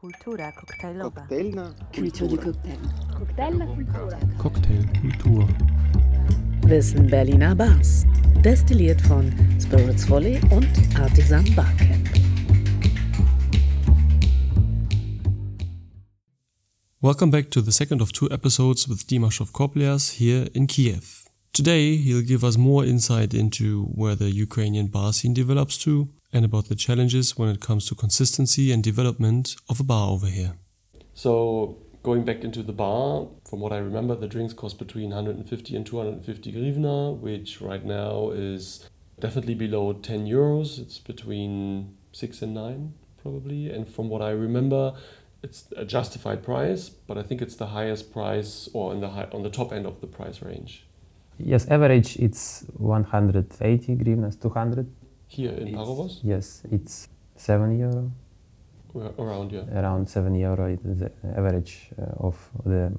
Kultura koktajlowa. Koktajlna Culture du cocktail. Cocktailkultur. Wissen Berliner Bars. Destilliert von Spirits Volley und Artisan Barcamp. Welcome back to the second of two episodes with Dimashov Koplias here in Kiev. Today he'll give us more insight into where the Ukrainian bar scene develops to and about the challenges when it comes to consistency and development of a bar over here. So, going back into the bar, from what I remember, the drinks cost between 150 and 250 grivna, which right now is definitely below 10 euros. It's between 6 and 9, probably. And from what I remember, it's a justified price, but I think it's the highest price or in the high, on the top end of the price range. Yes, average it's 180 grivnas, 200. Here in Parovos, Yes, it's 7 euro, around yeah. around 7 euro is the average uh, of the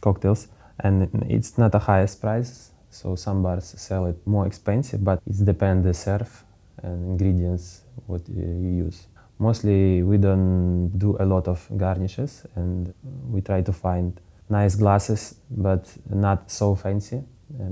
cocktails. And it's not the highest price, so some bars sell it more expensive, but it depends the serve and ingredients what uh, you use. Mostly we don't do a lot of garnishes and we try to find nice glasses, but not so fancy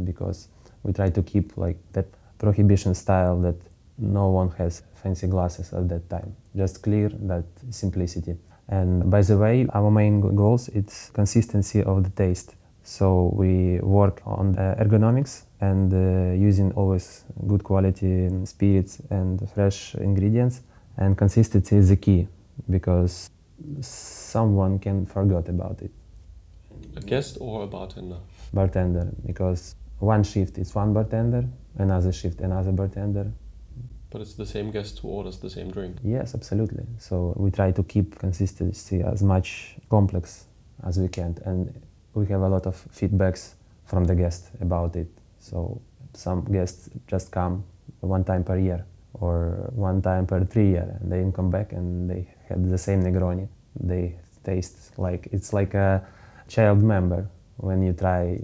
because we try to keep like that prohibition style that no one has fancy glasses at that time. Just clear that simplicity. And by the way, our main goals it's consistency of the taste. So we work on the ergonomics and uh, using always good quality spirits and fresh ingredients. And consistency is the key because someone can forget about it A guest or a bartender. bartender because one shift is one bartender, another shift another bartender. But it's the same guest who orders the same drink. Yes, absolutely. So we try to keep consistency as much complex as we can, and we have a lot of feedbacks from the guests about it. So some guests just come one time per year or one time per three year, and they come back and they had the same Negroni. They taste like it's like a child member when you try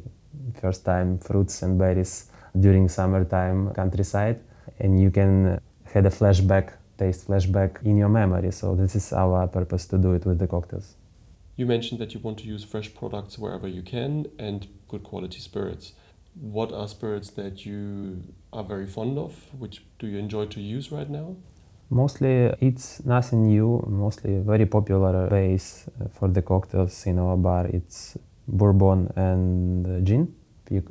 first time fruits and berries during summertime countryside and you can had a flashback taste flashback in your memory so this is our purpose to do it with the cocktails You mentioned that you want to use fresh products wherever you can and good quality spirits. What are spirits that you are very fond of? Which do you enjoy to use right now? mostly it's nothing new mostly very popular base for the cocktails in our bar it's bourbon and gin few,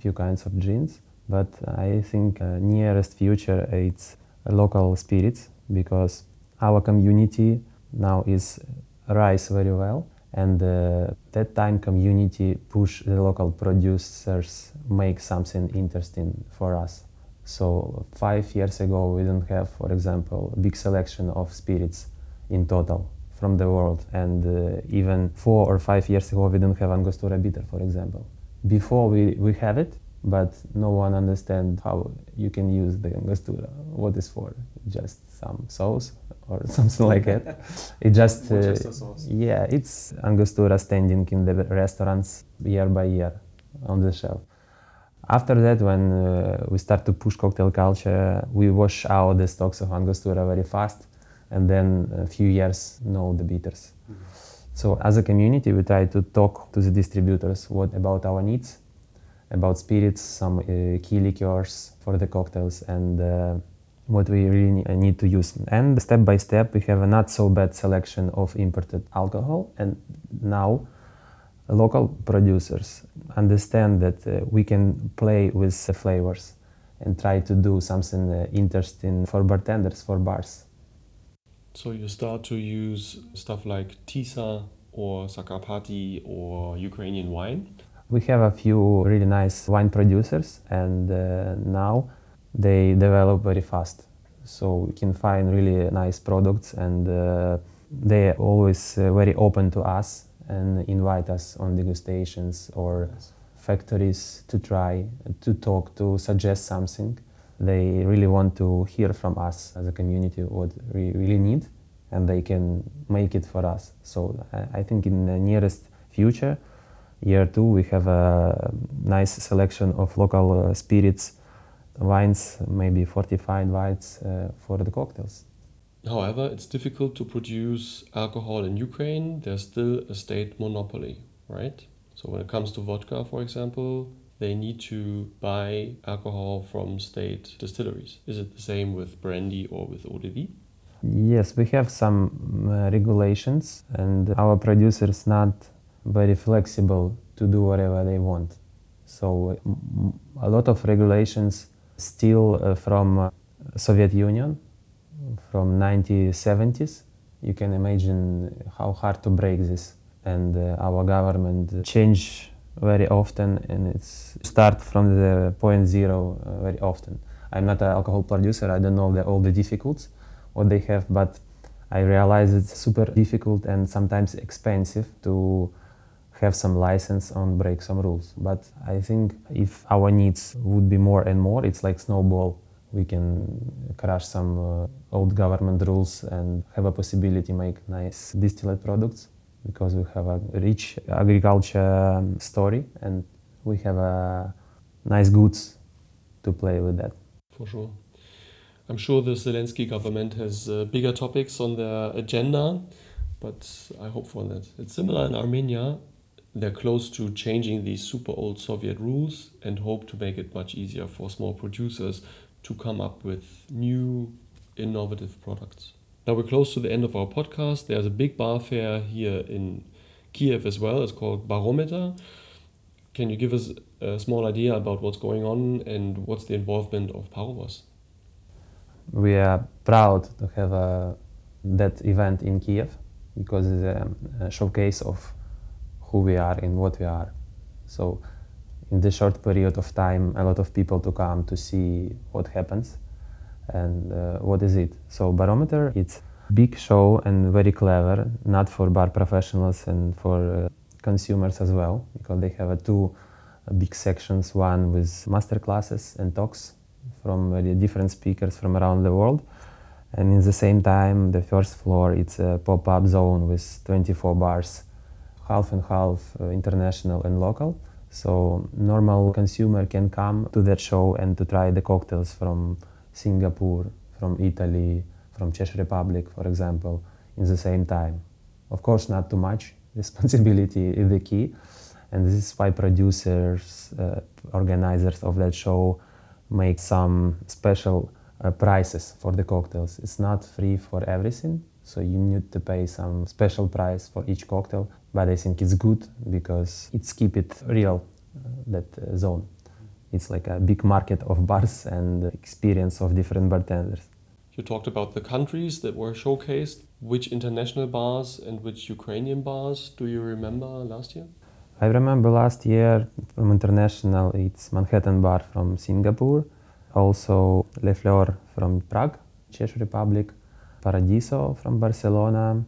few kinds of gins but i think uh, nearest future it's local spirits because our community now is rise very well and uh, that time community push the local producers make something interesting for us. So five years ago we didn't have for example a big selection of spirits in total from the world. And uh, even four or five years ago we didn't have angostura bitter for example. Before we, we have it but no one understand how you can use the angostura what is for? Just some sauce or something like that it just uh, yeah it's angostura standing in the restaurants year by year on the shelf. After that when uh, we start to push cocktail culture we wash out the stocks of angostura very fast and then a few years no the bitters. So as a community we try to talk to the distributors what about our needs about spirits some uh, key liqueurs for the cocktails and uh, what we really need to use and step by step we have a not so bad selection of imported alcohol and now local producers understand that uh, we can play with the flavors and try to do something uh, interesting for bartenders for bars So you start to use stuff like Tisa or Sakarpati or Ukrainian wine. We have a few really nice wine producers and uh, now they develop very fast. So we can find really nice products and uh, they are always uh, very open to us and invite us on degustations or factories to try to talk to suggest something. They really want to hear from us as a community what we really need and they can make it for us. So i, I think in the nearest future year two we have a nice selection of local uh, spirits wines maybe fortified wines uh, for the cocktails However, it's difficult to produce alcohol in Ukraine. There's still a state monopoly, right? So when it comes to vodka, for example, they need to buy alcohol from state distilleries. Is it the same with brandy or with eau de vie? Yes, we have some uh, regulations, and our producers not very flexible to do whatever they want. So mm, a lot of regulations still uh, from uh, Soviet Union, from 1970s. You can imagine how hard to break this, and uh, our government change very often, and it's start from the point zero uh, very often. I'm not an alcohol producer. I don't know the, all the difficulties what they have, but I realize it's super difficult and sometimes expensive to have some license and break some rules. But I think if our needs would be more and more, it's like snowball. We can crush some uh, old government rules and have a possibility make nice distillate products because we have a rich agriculture story and we have a nice goods to play with that. For sure. I'm sure the Zelensky government has uh, bigger topics on their agenda, but I hope for that. It's similar in Armenia. They're close to changing these super old Soviet rules and hope to make it much easier for small producers to come up with new, innovative products. Now we're close to the end of our podcast. There's a big bar fair here in Kiev as well. It's called Barometer. Can you give us a small idea about what's going on and what's the involvement of Parovos? we are proud to have uh, that event in Kiev because it's a, a, showcase of who we are and what we are. So, in this short period of time, a lot of people to come to see what happens and uh, what is it. So, Barometer, it's big show and very clever, not for bar professionals and for uh, consumers as well, because they have two big sections, one with master classes and talks from uh, different speakers from around the world. And in the same time, the first floor, it's a pop-up zone with 24 bars, half and half uh, international and local. So normal consumer can come to that show and to try the cocktails from Singapore, from Italy, from Czech Republic, for example, in the same time. Of course, not too much. Responsibility is the key. And this is why producers, uh, organizers of that show make some special uh, prices for the cocktails. It's not free for everything, so you need to pay some special price for each cocktail. But I think it's good because it's keep it real uh, that uh, zone. It's like a big market of bars and experience of different bartenders. You talked about the countries that were showcased. Which international bars and which Ukrainian bars do you remember last year? I remember last year from international, it's Manhattan Bar from Singapore, also Le Fleur from Prague, Czech Republic, Paradiso from Barcelona,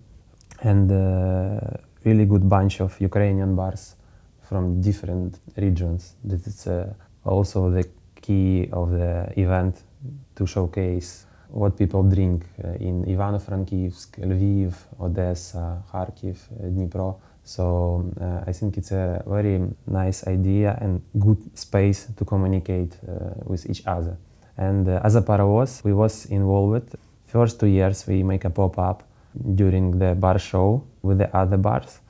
and a really good bunch of Ukrainian bars from different regions. This is uh, also the key of the event to showcase what people drink uh, in Ivano-Frankivsk, Lviv, Odessa, Kharkiv, Dnipro. So uh, I think it's a very nice idea and good space to communicate uh, with each other. And uh, as a Parovos, we was involved. First two years we make a pop-up during the bar show with the other bars,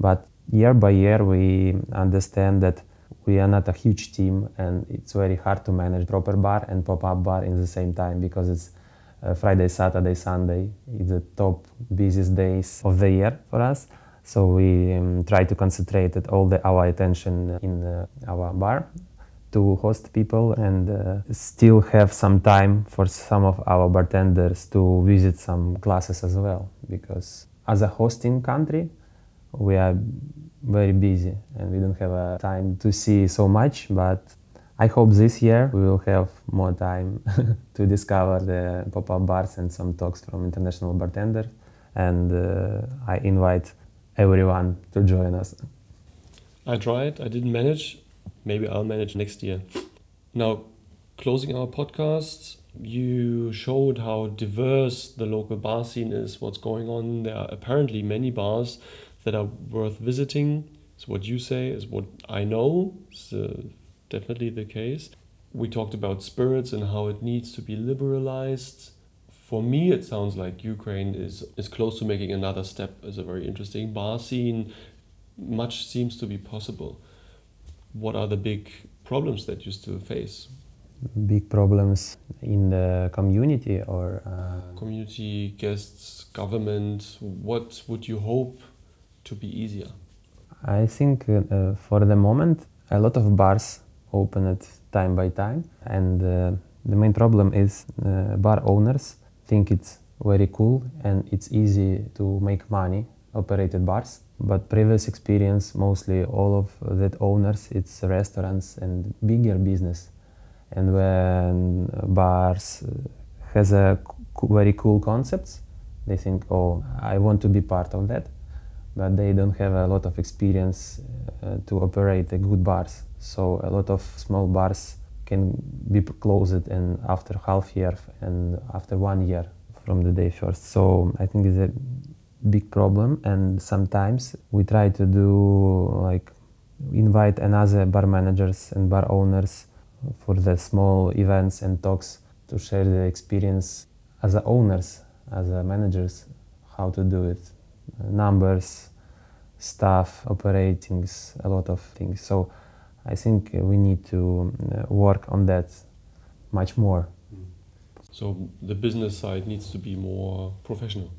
but year by year we understand that we are not a huge team and it's very hard to manage proper bar and pop-up bar in the same time because it's uh, Friday, Saturday, Sunday. It's the top busiest days of the year for us. So we um, try to concentrate all the, our attention in uh, our bar to host people and uh, still have some time for some of our bartenders to visit some classes as well because as a hosting country we are very busy and we don't have a time to see so much but i hope this year we will have more time to discover the pop-up bars and some talks from international bartenders and uh, i invite everyone to join us. I tried, I didn't manage. Maybe I'll manage next year. Now, closing our podcast, you showed how diverse the local bar scene is, what's going on. There are apparently many bars that are worth visiting. So, what you say is what I know. It's uh, definitely the case. We talked about spirits and how it needs to be liberalized for me, it sounds like Ukraine is, is close to making another step as a very interesting bar scene. Much seems to be possible. What are the big problems that you still face? Big problems in the community or uh, community, guests, government. What would you hope to be easier? I think uh, for the moment, a lot of bars open it time by time, and uh, the main problem is uh, bar owners think it's very cool and it's easy to make money operated bars. But previous experience, mostly all of that owners, it's restaurants and bigger business. And when bars has a very cool concepts, they think, oh, I want to be part of that but they don't have a lot of experience uh, to operate a good bars. So a lot of small bars can be closed and after half year and after one year from the day first. So I think a big problem and sometimes we try to do like invite another bar managers and bar owners for the small events and talks to share the experience as owners, as managers, how to do it numbers, staff, operatings, a lot of things. So I think we need to uh, work on that much more. So the business side needs to be more professional.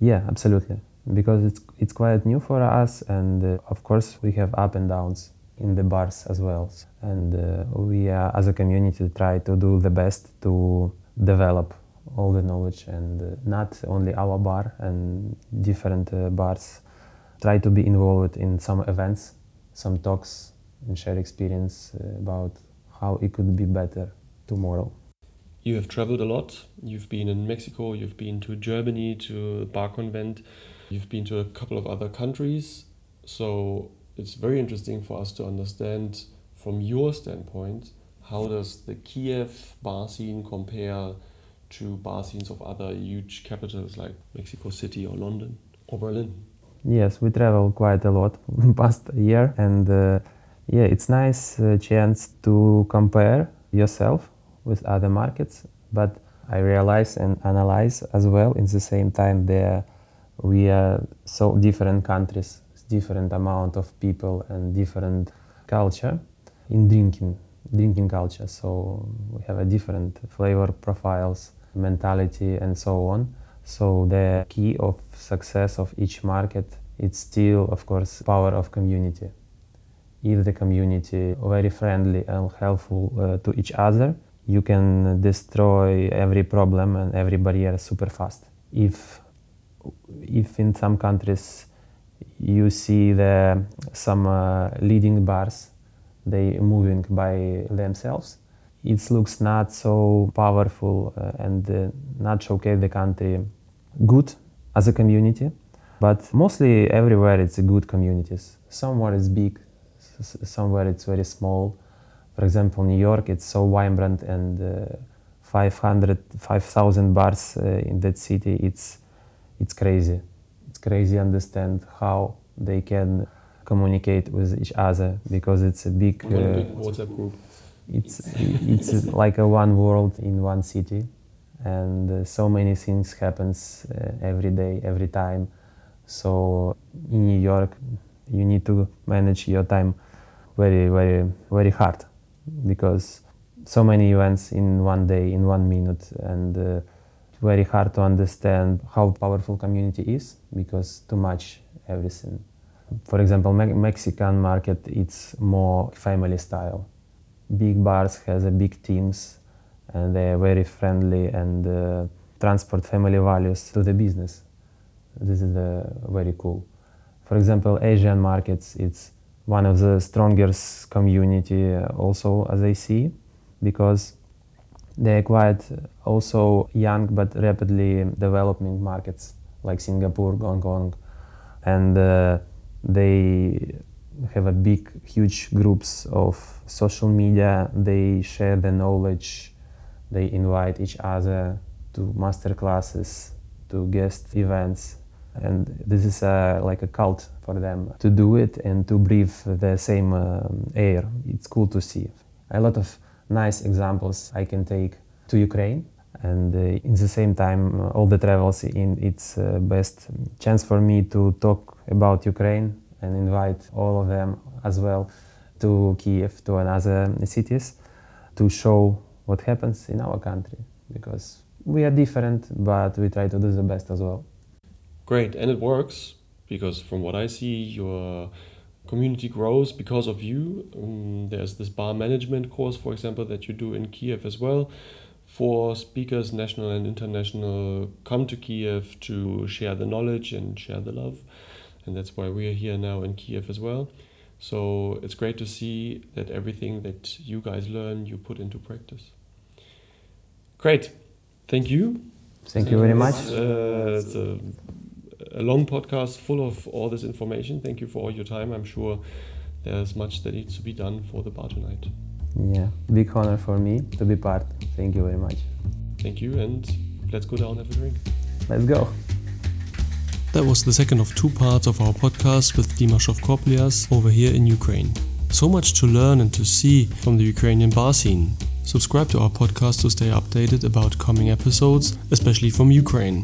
Yeah, absolutely. Because it's it's quite new for us, and uh, of course we have up and downs in the bars as well. And uh, we, as a community, try to do the best to develop all the knowledge and uh, not only our bar and different uh, bars try to be involved in some events some talks and share experience uh, about how it could be better tomorrow you have traveled a lot you've been in mexico you've been to germany to bar convent you've been to a couple of other countries so it's very interesting for us to understand from your standpoint how does the kiev bar scene compare to bar scenes of other huge capitals like Mexico City or London or Berlin? Yes, we travel quite a lot past year, and uh, yeah, it's nice uh, chance to compare yourself with other markets. But I realize and analyze as well in the same time there we are so different countries, different amount of people and different culture in drinking drinking culture. So we have a different flavor profiles mentality and so on. So the key of success of each market it's still of course power of community. If the community very friendly and helpful uh, to each other, you can destroy every problem and every barrier super fast. If if in some countries you see the some uh, leading bars they moving by themselves it looks not so powerful uh, and uh, not showcase the country good as a community. But mostly everywhere it's a good communities. Somewhere it's big, somewhere it's very small. For example, New York, it's so vibrant and uh, 500, 5,000 bars uh, in that city. It's, it's crazy. It's crazy to understand how they can communicate with each other because it's a big, uh, big WhatsApp group it's it's like a one world in one city and uh, so many things happens uh, every day every time so in new york you need to manage your time very very very hard because so many events in one day in one minute and uh, very hard to understand how powerful community is because too much everything for example Me- mexican market it's more family style big bars has a big teams and they are very friendly and uh, transport family values to the business. This is uh, very cool. For example, Asian markets, it's one of the strongest community also as I see because they are quite also young but rapidly developing markets like Singapore, Hong Kong, and uh, they have a big, huge groups of social media. They share the knowledge. They invite each other to master classes, to guest events, and this is a, like a cult for them to do it and to breathe the same um, air. It's cool to see. A lot of nice examples I can take to Ukraine. and uh, in the same time uh, all the travels in its uh, best chance for me to talk about Ukraine and invite all of them as well to Kiev to another cities to show what happens in our country because we are different but we try to do the best as well great and it works because from what I see your community grows because of you um, there's this bar management course for example that you do in Kiev as well for speakers, national and international, come to Kiev to share the knowledge and share the love. And that's why we are here now in Kiev as well. So it's great to see that everything that you guys learn, you put into practice. Great. Thank you. Thank you very much. Uh, a, a long podcast full of all this information. Thank you for all your time. I'm sure there's much that needs to be done for the bar tonight. Yeah, big honor for me to be part. Thank you very much. Thank you, and let's go down and have a drink. Let's go. That was the second of two parts of our podcast with Dimashov Koplias over here in Ukraine. So much to learn and to see from the Ukrainian bar scene. Subscribe to our podcast to stay updated about coming episodes, especially from Ukraine.